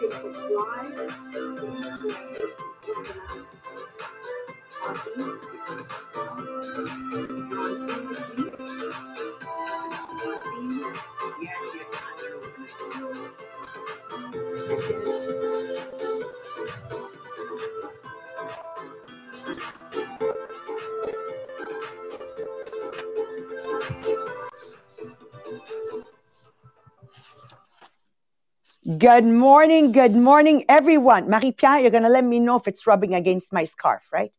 Why? Good morning, good morning, everyone. Marie Pierre, you're going to let me know if it's rubbing against my scarf, right?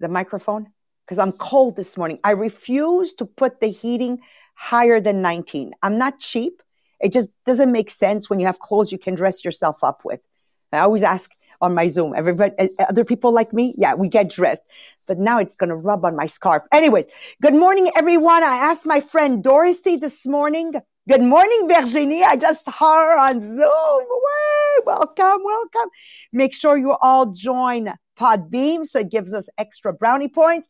The microphone? Because I'm cold this morning. I refuse to put the heating higher than 19. I'm not cheap. It just doesn't make sense when you have clothes you can dress yourself up with. I always ask on my Zoom, everybody, uh, other people like me, yeah, we get dressed. But now it's going to rub on my scarf. Anyways, good morning, everyone. I asked my friend Dorothy this morning Good morning, Virginie. I just her on Zoom. Way, welcome, welcome. Make sure you all join Podbean so it gives us extra brownie points.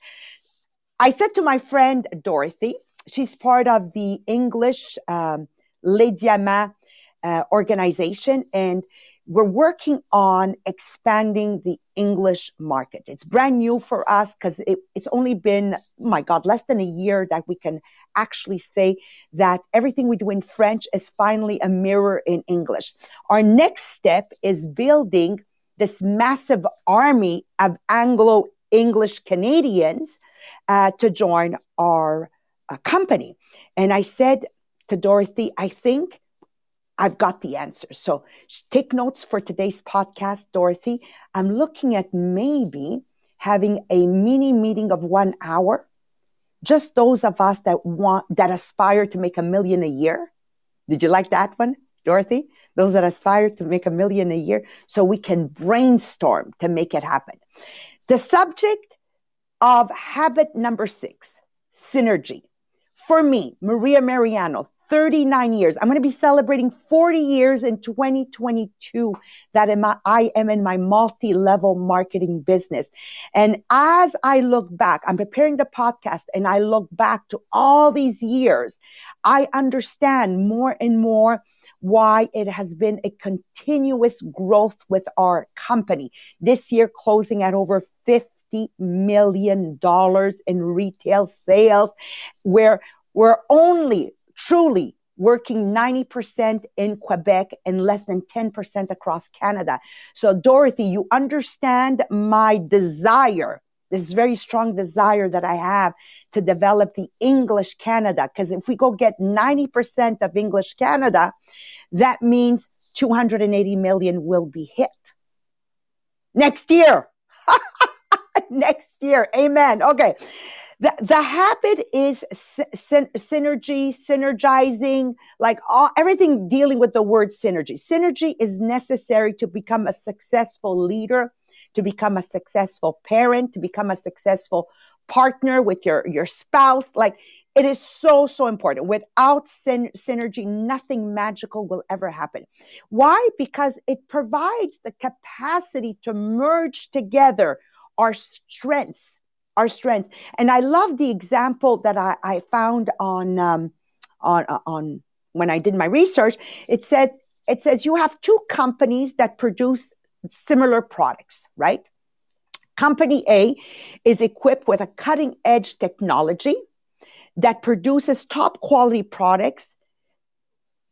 I said to my friend Dorothy, she's part of the English um, Les Diamants uh, organization, and we're working on expanding the English market. It's brand new for us because it, it's only been, my God, less than a year that we can actually say that everything we do in French is finally a mirror in English. Our next step is building this massive army of Anglo English Canadians uh, to join our uh, company. And I said to Dorothy, I think I've got the answer. So take notes for today's podcast, Dorothy. I'm looking at maybe having a mini meeting of one hour. Just those of us that want, that aspire to make a million a year. Did you like that one, Dorothy? Those that aspire to make a million a year so we can brainstorm to make it happen. The subject of habit number six, synergy. For me, Maria Mariano, 39 years. I'm going to be celebrating 40 years in 2022 that I am in my multi-level marketing business. And as I look back, I'm preparing the podcast and I look back to all these years, I understand more and more why it has been a continuous growth with our company. This year closing at over 50 million dollars in retail sales where we're only truly working 90% in Quebec and less than 10% across Canada. So Dorothy, you understand my desire, this very strong desire that I have to develop the English Canada. Cause if we go get 90% of English Canada, that means 280 million will be hit next year. next year. Amen. Okay. The, the habit is sy- synergy, synergizing, like all, everything dealing with the word synergy. Synergy is necessary to become a successful leader, to become a successful parent, to become a successful partner with your, your spouse. Like it is so, so important. Without syn- synergy, nothing magical will ever happen. Why? Because it provides the capacity to merge together our strengths our strengths. And I love the example that I, I found on, um, on, on when I did my research. It said, it says you have two companies that produce similar products, right? Company A is equipped with a cutting edge technology that produces top quality products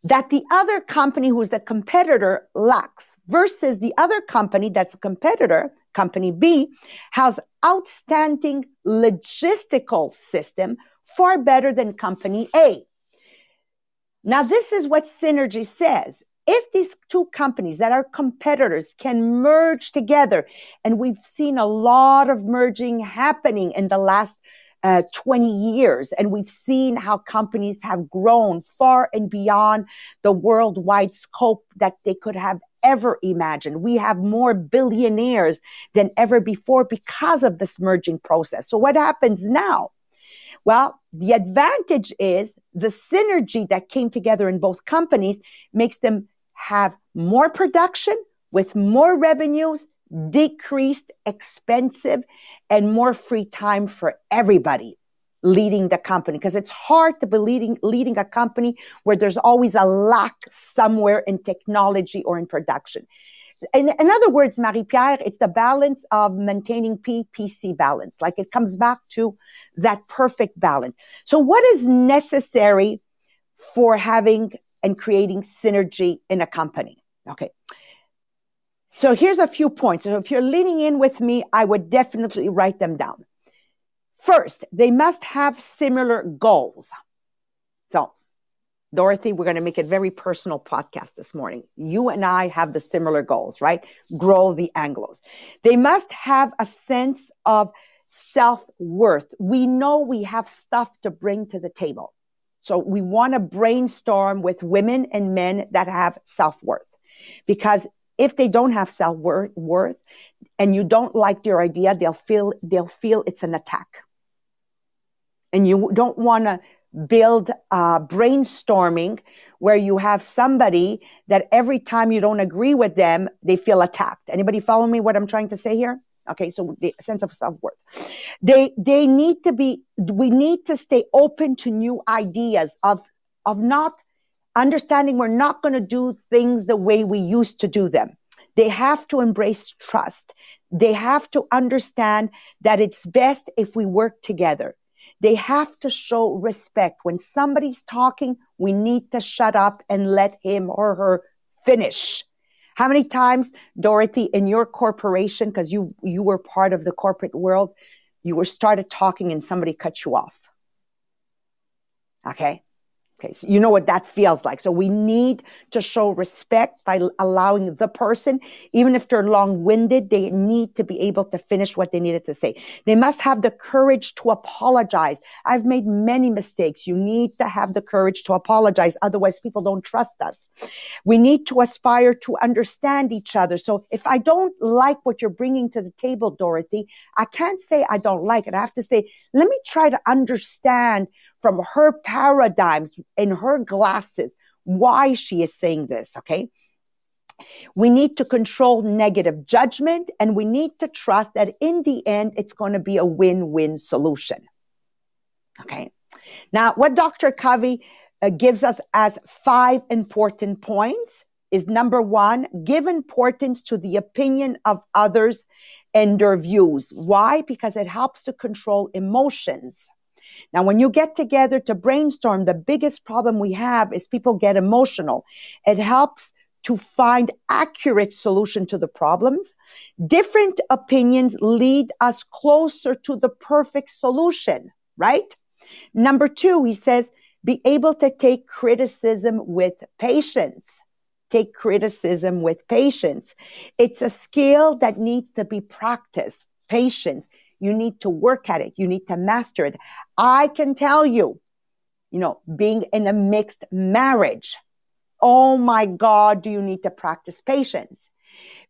that the other company who's the competitor lacks versus the other company that's a competitor company b has outstanding logistical system far better than company a now this is what synergy says if these two companies that are competitors can merge together and we've seen a lot of merging happening in the last uh, 20 years. And we've seen how companies have grown far and beyond the worldwide scope that they could have ever imagined. We have more billionaires than ever before because of this merging process. So what happens now? Well, the advantage is the synergy that came together in both companies makes them have more production with more revenues decreased, expensive, and more free time for everybody. Leading the company because it's hard to be leading, leading a company where there's always a lack somewhere in technology or in production. In, in other words, Marie-Pierre, it's the balance of maintaining PPC balance. Like it comes back to that perfect balance. So what is necessary for having and creating synergy in a company? Okay. So here's a few points. So if you're leaning in with me, I would definitely write them down. First, they must have similar goals. So, Dorothy, we're going to make it very personal podcast this morning. You and I have the similar goals, right? Grow the Anglos. They must have a sense of self worth. We know we have stuff to bring to the table. So we want to brainstorm with women and men that have self worth because if they don't have self worth and you don't like their idea, they'll feel, they'll feel it's an attack. And you don't want to build uh, brainstorming where you have somebody that every time you don't agree with them, they feel attacked. Anybody follow me what I'm trying to say here? Okay, so the sense of self-worth. They they need to be we need to stay open to new ideas of of not understanding we're not going to do things the way we used to do them. They have to embrace trust. They have to understand that it's best if we work together. They have to show respect. When somebody's talking, we need to shut up and let him or her finish. How many times, Dorothy, in your corporation, because you you were part of the corporate world, you were started talking and somebody cut you off? Okay. Okay, so you know what that feels like. So we need to show respect by allowing the person, even if they're long winded, they need to be able to finish what they needed to say. They must have the courage to apologize. I've made many mistakes. You need to have the courage to apologize. Otherwise, people don't trust us. We need to aspire to understand each other. So if I don't like what you're bringing to the table, Dorothy, I can't say I don't like it. I have to say, let me try to understand from her paradigms in her glasses why she is saying this, okay? We need to control negative judgment and we need to trust that in the end, it's going to be a win win solution. Okay. Now, what Dr. Covey uh, gives us as five important points is number one, give importance to the opinion of others and their views. Why? Because it helps to control emotions. Now, when you get together to brainstorm, the biggest problem we have is people get emotional. It helps to find accurate solution to the problems. Different opinions lead us closer to the perfect solution, right? Number two, he says, be able to take criticism with patience. Take criticism with patience. It's a skill that needs to be practiced. Patience. You need to work at it. You need to master it. I can tell you, you know, being in a mixed marriage. Oh my God, do you need to practice patience?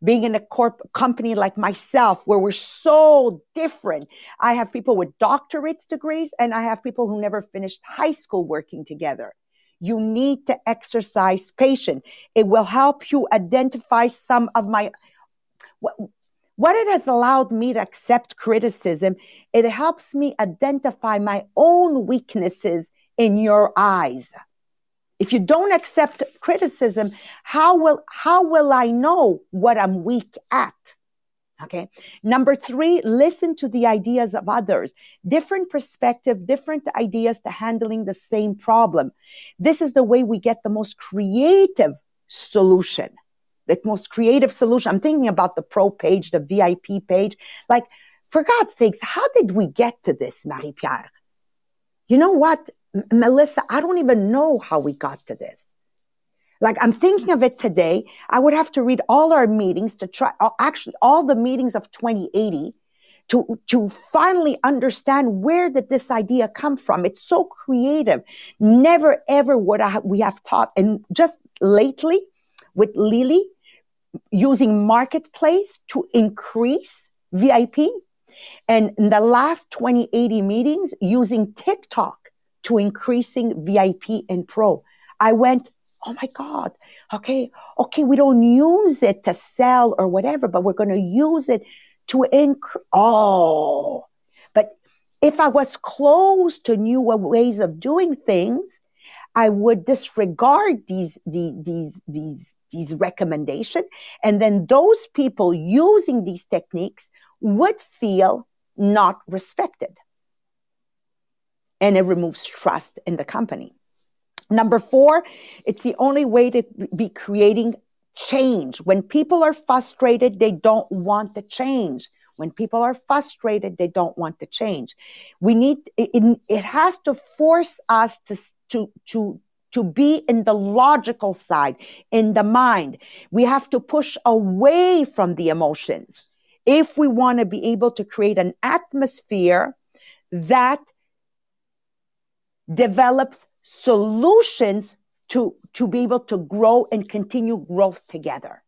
Being in a corp company like myself, where we're so different. I have people with doctorates degrees and I have people who never finished high school working together. You need to exercise patience. It will help you identify some of my, what it has allowed me to accept criticism, it helps me identify my own weaknesses in your eyes. If you don't accept criticism, how will, how will I know what I'm weak at? Okay. Number three, listen to the ideas of others. Different perspective, different ideas to handling the same problem. This is the way we get the most creative solution the most creative solution. I'm thinking about the pro page, the VIP page. Like, for God's sakes, how did we get to this, Marie Pierre? You know what, M- Melissa? I don't even know how we got to this. Like, I'm thinking of it today. I would have to read all our meetings to try, uh, actually, all the meetings of 2080 to, to finally understand where did this idea come from. It's so creative. Never ever would I, we have taught. And just lately with Lily, using marketplace to increase VIP. And in the last 2080 meetings, using TikTok to increasing VIP and Pro. I went, oh my God, okay, okay, we don't use it to sell or whatever, but we're going to use it to increase. Oh, but If I was close to new ways of doing things, I would disregard these, these, these, these, these recommendations. And then those people using these techniques would feel not respected. And it removes trust in the company. Number four, it's the only way to be creating change. When people are frustrated, they don't want to change. When people are frustrated, they don't want to change. We need, it, it has to force us to, to, to, to be in the logical side, in the mind. We have to push away from the emotions if we want to be able to create an atmosphere that develops solutions to, to be able to grow and continue growth together.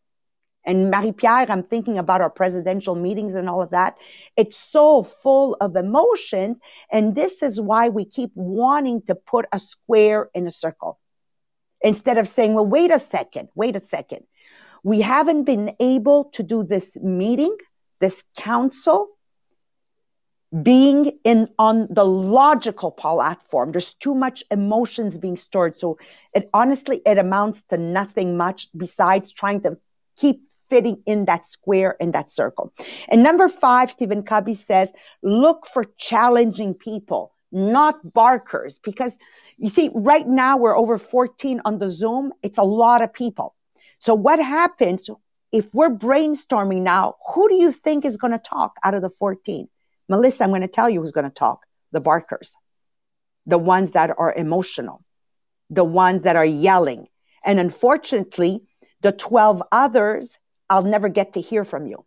And Marie Pierre, I'm thinking about our presidential meetings and all of that. It's so full of emotions. And this is why we keep wanting to put a square in a circle instead of saying, well, wait a second, wait a second. We haven't been able to do this meeting, this council, being in on the logical platform there's too much emotions being stored so it honestly it amounts to nothing much besides trying to keep fitting in that square in that circle. And number five stephen covey says look for challenging people not barkers. Because you see right now we're over 14 on the zoom. It's a lot of people. So what happens if we're brainstorming now? Who do you think is going to talk out of the 14 Melissa, I'm going to tell you who's going to talk. The barkers, the ones that are emotional, the ones that are yelling. And unfortunately, the 12 others, I'll never get to hear from you.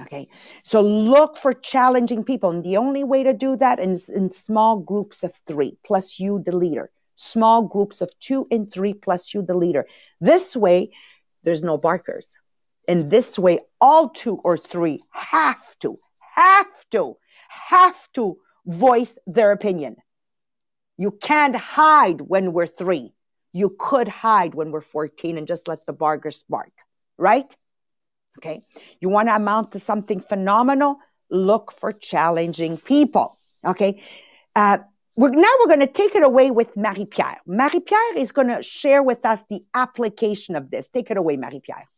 Okay. So look for challenging people. And the only way to do that is in small groups of three, plus you, the leader. Small groups of two and three, plus you, the leader. This way, there's no barkers. In this way, all two or three have to, have to, have to voice their opinion. You can't hide when we're three. You could hide when we're 14 and just let the barkers bark, right? Okay. You want to amount to something phenomenal? Look for challenging people. Okay. Uh, we're, now we're going to take it away with Marie Pierre. Marie Pierre is going to share with us the application of this. Take it away, Marie Pierre.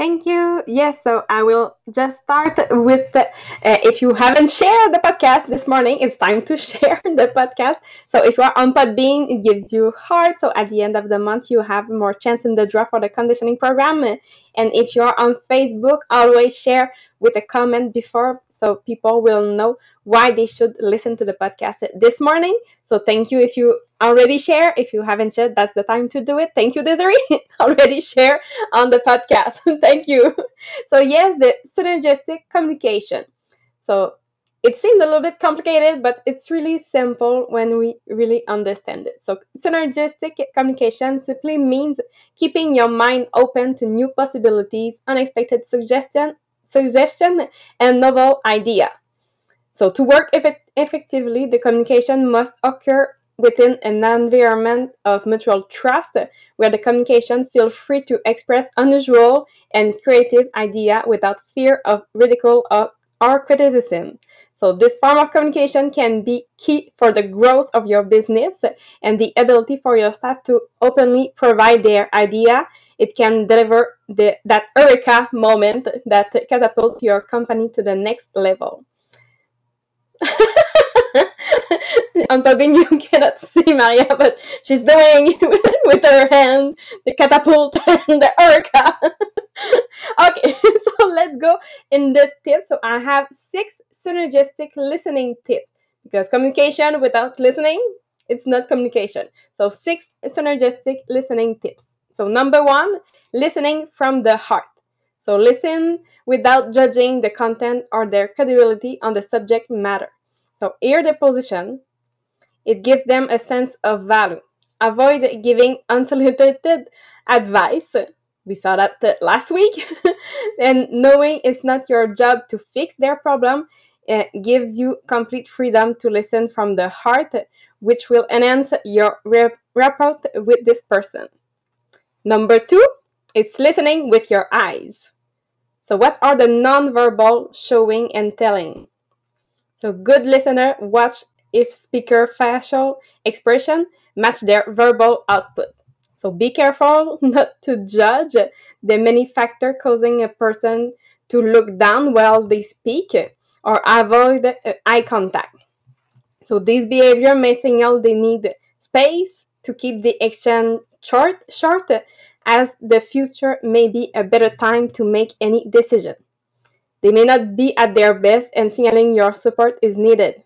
Thank you. Yes, so I will just start with uh, if you haven't shared the podcast this morning, it's time to share the podcast. So if you are on Podbean, it gives you heart. So at the end of the month, you have more chance in the draw for the conditioning program. And if you are on Facebook, always share with a comment before so people will know why they should listen to the podcast this morning. So thank you if you already share. If you haven't shared, that's the time to do it. Thank you, Desiree. already share on the podcast. thank you. So yes, the synergistic communication. So it seems a little bit complicated, but it's really simple when we really understand it. So, synergistic communication simply means keeping your mind open to new possibilities, unexpected suggestion, suggestion, and novel idea. So, to work effect- effectively, the communication must occur within an environment of mutual trust where the communication feel free to express unusual and creative idea without fear of ridicule or, or criticism. So this form of communication can be key for the growth of your business and the ability for your staff to openly provide their idea. It can deliver the, that eureka moment that catapults your company to the next level. On Podbean, you cannot see Maria, but she's doing with her hand the catapult and the eureka. okay, so let's go in the tips. So I have six synergistic listening tips because communication without listening it's not communication so six synergistic listening tips so number one listening from the heart. So listen without judging the content or their credibility on the subject matter. So hear their position. It gives them a sense of value. Avoid giving unsolicited advice. We saw that last week. And knowing it's not your job to fix their problem it gives you complete freedom to listen from the heart, which will enhance your rapport with this person. Number two, it's listening with your eyes. So, what are the nonverbal showing and telling? So good listener watch if speaker facial expression match their verbal output. So be careful not to judge the many factors causing a person to look down while they speak or avoid eye contact. So this behavior may signal they need space to keep the exchange short, short as the future may be a better time to make any decision. They may not be at their best and signaling your support is needed.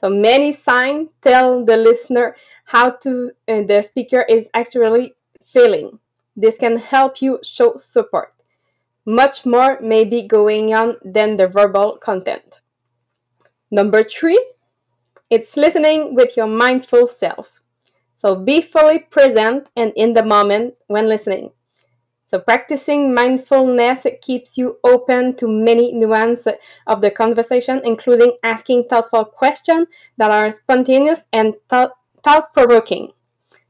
So many signs tell the listener how to uh, the speaker is actually feeling. This can help you show support. Much more may be going on than the verbal content. Number three, it's listening with your mindful self. So be fully present and in the moment when listening. So practicing mindfulness keeps you open to many nuances of the conversation, including asking thoughtful questions that are spontaneous and thought provoking.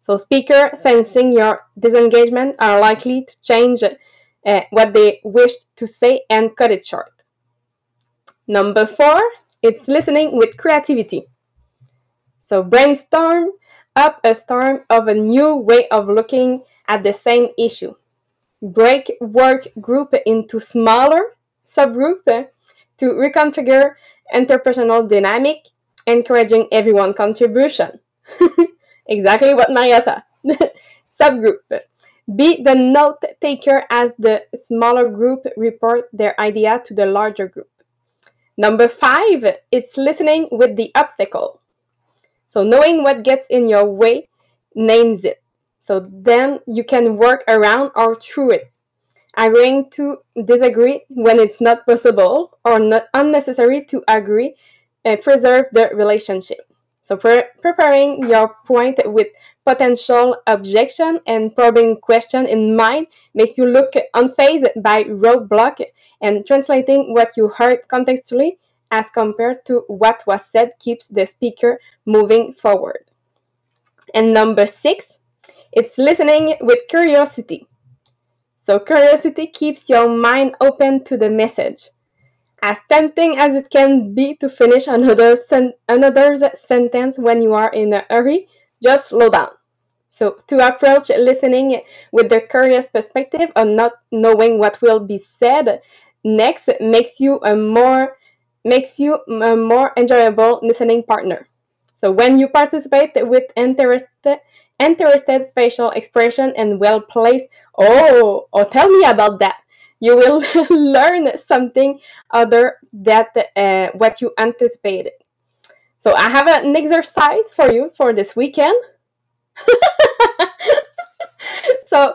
So speaker sensing your disengagement are likely to change uh, what they wished to say and cut it short. Number four, it's listening with creativity. So brainstorm up a storm of a new way of looking at the same issue. Break work group into smaller subgroup to reconfigure interpersonal dynamic, encouraging everyone contribution. exactly what Maria said. subgroup. Be the note taker as the smaller group report their idea to the larger group. Number five, it's listening with the obstacle. So knowing what gets in your way names it. So then you can work around or through it. Agreeing to disagree when it's not possible or not unnecessary to agree uh, preserve the relationship. So pre preparing your point with potential objection and probing question in mind makes you look unfazed by roadblock and translating what you heard contextually as compared to what was said keeps the speaker moving forward. And number six, it's listening with curiosity. So curiosity keeps your mind open to the message as tempting as it can be to finish another sen- another's sentence when you are in a hurry, just slow down. So to approach listening with the curious perspective of not knowing what will be said next makes you a more makes you a more enjoyable listening partner. So when you participate with interested interested facial expression and well placed, oh, oh, tell me about that you will learn something other that uh, what you anticipated. So I have an exercise for you for this weekend. so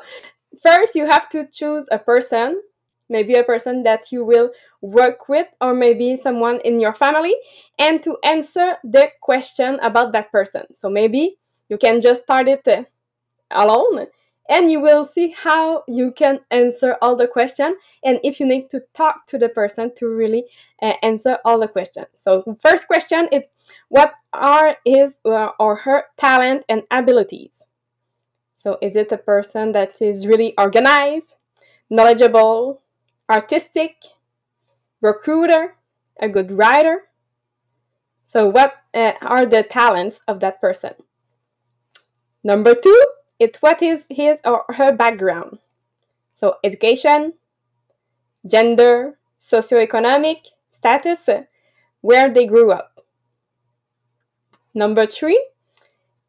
first you have to choose a person, maybe a person that you will work with or maybe someone in your family and to answer the question about that person. So maybe you can just start it uh, alone and you will see how you can answer all the questions and if you need to talk to the person to really uh, answer all the questions so first question is what are his uh, or her talent and abilities so is it a person that is really organized knowledgeable artistic recruiter a good writer so what uh, are the talents of that person number two it's what is his or her background. So education, gender, socioeconomic status, where they grew up. Number three,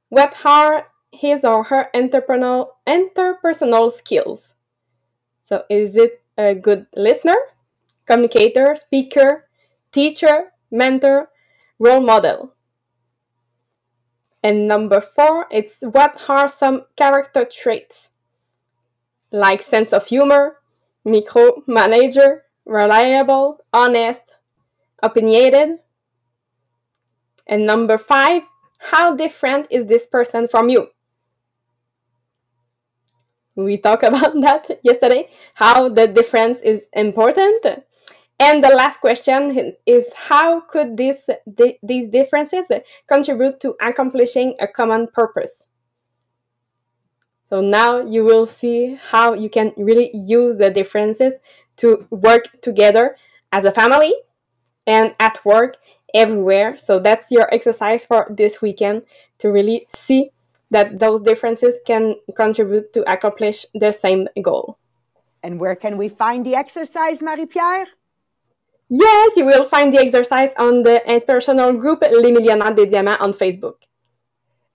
what are his or her interpersonal, interpersonal skills? So is it a good listener, communicator, speaker, teacher, mentor, role model? And number four, it's what are some character traits like sense of humor, micromanager, reliable, honest, opinionated. And number five, how different is this person from you? We talked about that yesterday, how the difference is important. And the last question is how could this, these differences contribute to accomplishing a common purpose? So now you will see how you can really use the differences to work together as a family and at work everywhere. So that's your exercise for this weekend to really see that those differences can contribute to accomplish the same goal. And where can we find the exercise, Marie-Pierre? Yes, you will find the exercise on the inspirational group Les Millionnaires des Diamants on Facebook.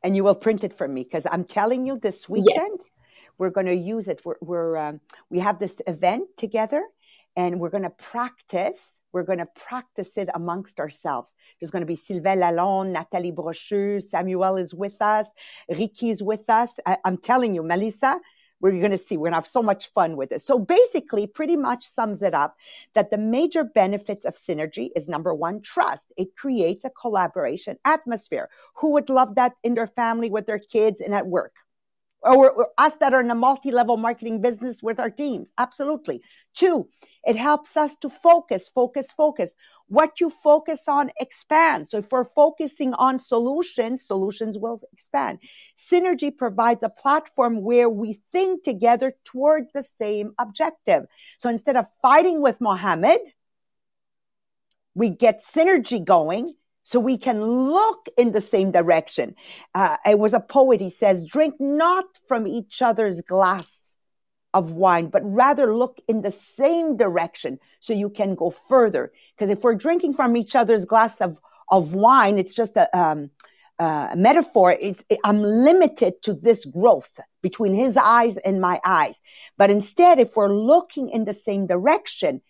And you will print it for me because I'm telling you this weekend yes. we're going to use it. We're, we're um, we have this event together and we're going to practice. We're going to practice it amongst ourselves. There's going to be Sylvain Lalonde, Nathalie Brochu, Samuel is with us, Ricky is with us. I, I'm telling you, Melissa, we're going to see. We're going to have so much fun with it. So basically, pretty much sums it up that the major benefits of synergy is number one, trust. It creates a collaboration atmosphere. Who would love that in their family, with their kids, and at work? Or, us that are in a multi level marketing business with our teams. Absolutely. Two, it helps us to focus, focus, focus. What you focus on expands. So if we're focusing on solutions, solutions will expand. Synergy provides a platform where we think together towards the same objective. So instead of fighting with Mohammed, we get synergy going so we can look in the same direction. Uh, it was a poet, he says, drink not from each other's glass of wine, but rather look in the same direction so you can go further. Because if we're drinking from each other's glass of, of wine, it's just a, um, a metaphor. It's, I'm limited to this growth between his eyes and my eyes. But instead, if we're looking in the same direction,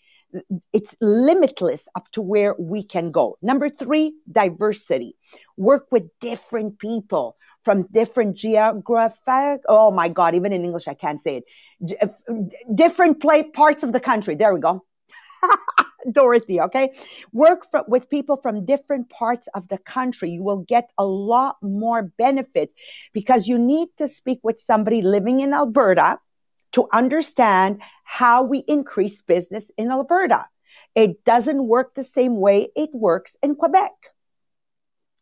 it's limitless up to where we can go. Number three, diversity. Work with different people from different geographic. Oh my God, even in English, I can't say it. Different play parts of the country. There we go. Dorothy, okay? Work for, with people from different parts of the country. You will get a lot more benefits because you need to speak with somebody living in Alberta to understand how we increase business in Alberta. It doesn't work the same way it works in Quebec.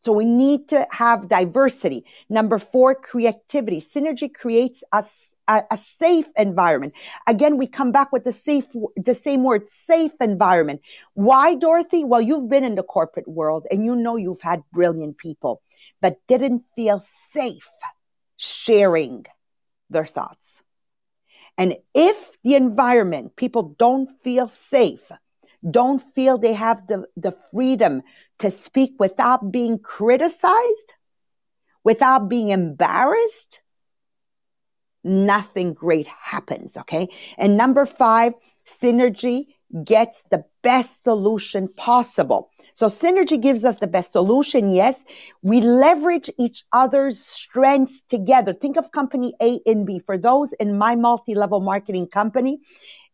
So we need to have diversity. Number four, creativity. Synergy creates a, a, a, safe environment. Again, we come back with the safe, the same word, safe environment. Why, Dorothy? Well, you've been in the corporate world and you know you've had brilliant people, but didn't feel safe sharing their thoughts. And if the environment, people don't feel safe, don't feel they have the, the freedom to speak without being criticized, without being embarrassed, nothing great happens. Okay. And number five, synergy gets the best solution possible. So synergy gives us the best solution. Yes. We leverage each other's strengths together. Think of company A and B. For those in my multi-level marketing company,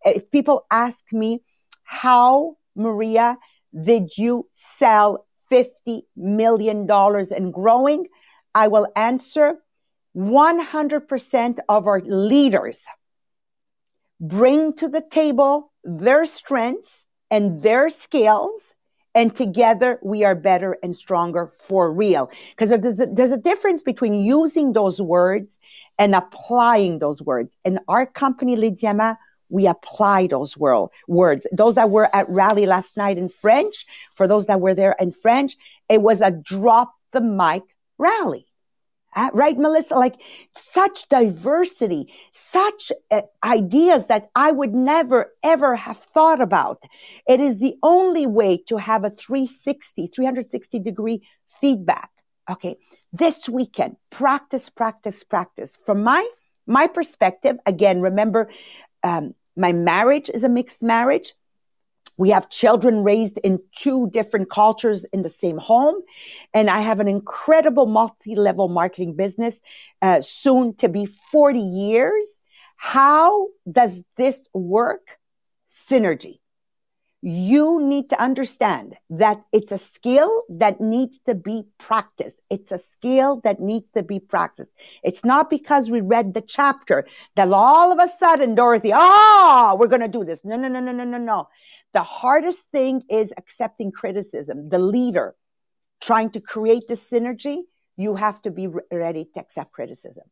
eh, if people ask me, how, Maria, did you sell $50 million and growing? I will answer 100% of our leaders bring to the table their strengths and their skills and together we are better and stronger for real. Because there's a, there's a difference between using those words and applying those words. In our company Les Diamants we apply those world, words. Those that were at rally last night in french for those that were there in french it was a drop the mic rally uh, right, Melissa? Like such diversity, such uh, ideas that I would never ever have thought about. It is the only way to have a 360, 360 degree feedback. Okay. This weekend, practice, practice, practice. From my, my perspective, again, remember, um, my marriage is a mixed marriage. We have children raised in two different cultures in the same home. And I have an incredible multi level marketing business, uh, soon to be 40 years. How does this work? Synergy. You need to understand that it's a skill that needs to be practiced. It's a skill that needs to be practiced. It's not because we read the chapter that all of a sudden, Dorothy, oh, we're going to do this. No, no, no, no, no, no, no. The hardest thing is accepting criticism. The leader trying to create the synergy, you have to be ready to accept criticism.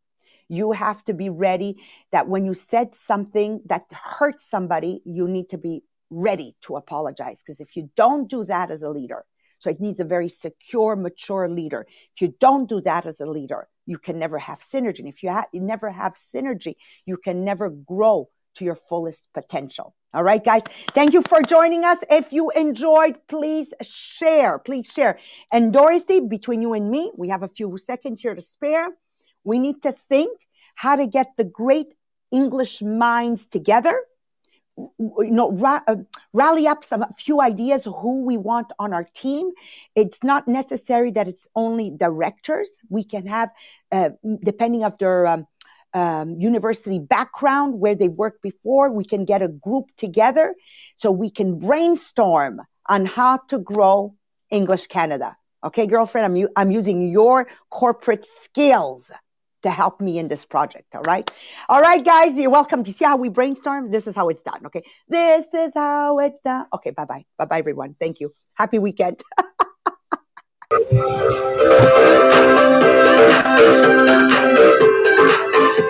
You have to be ready that when you said something that hurts somebody, you need to be ready to apologize. Because if you don't do that as a leader, So it needs a very secure, mature leader. If you don't do that as a leader, you can never have synergy. And if you, ha- you never have synergy, you can never grow to your fullest potential. All right, guys. Thank you for joining us. If you enjoyed, please share. Please share. And Dorothy, between you and me, we have a few seconds here to spare. We need to think how to get the great English minds together. You know, ra- uh, rally up some few ideas who we want on our team. It's not necessary that it's only directors. We can have, uh, depending of their um, um, university background, where they've worked before, we can get a group together so we can brainstorm on how to grow English Canada. Okay, girlfriend, I'm, u- I'm using your corporate skills to help me in this project. All right. All right, guys, you're welcome. Do you see how we brainstorm? This is how it's done. Okay. This is how it's done. Okay. Bye bye. Bye bye, everyone. Thank you. Happy weekend.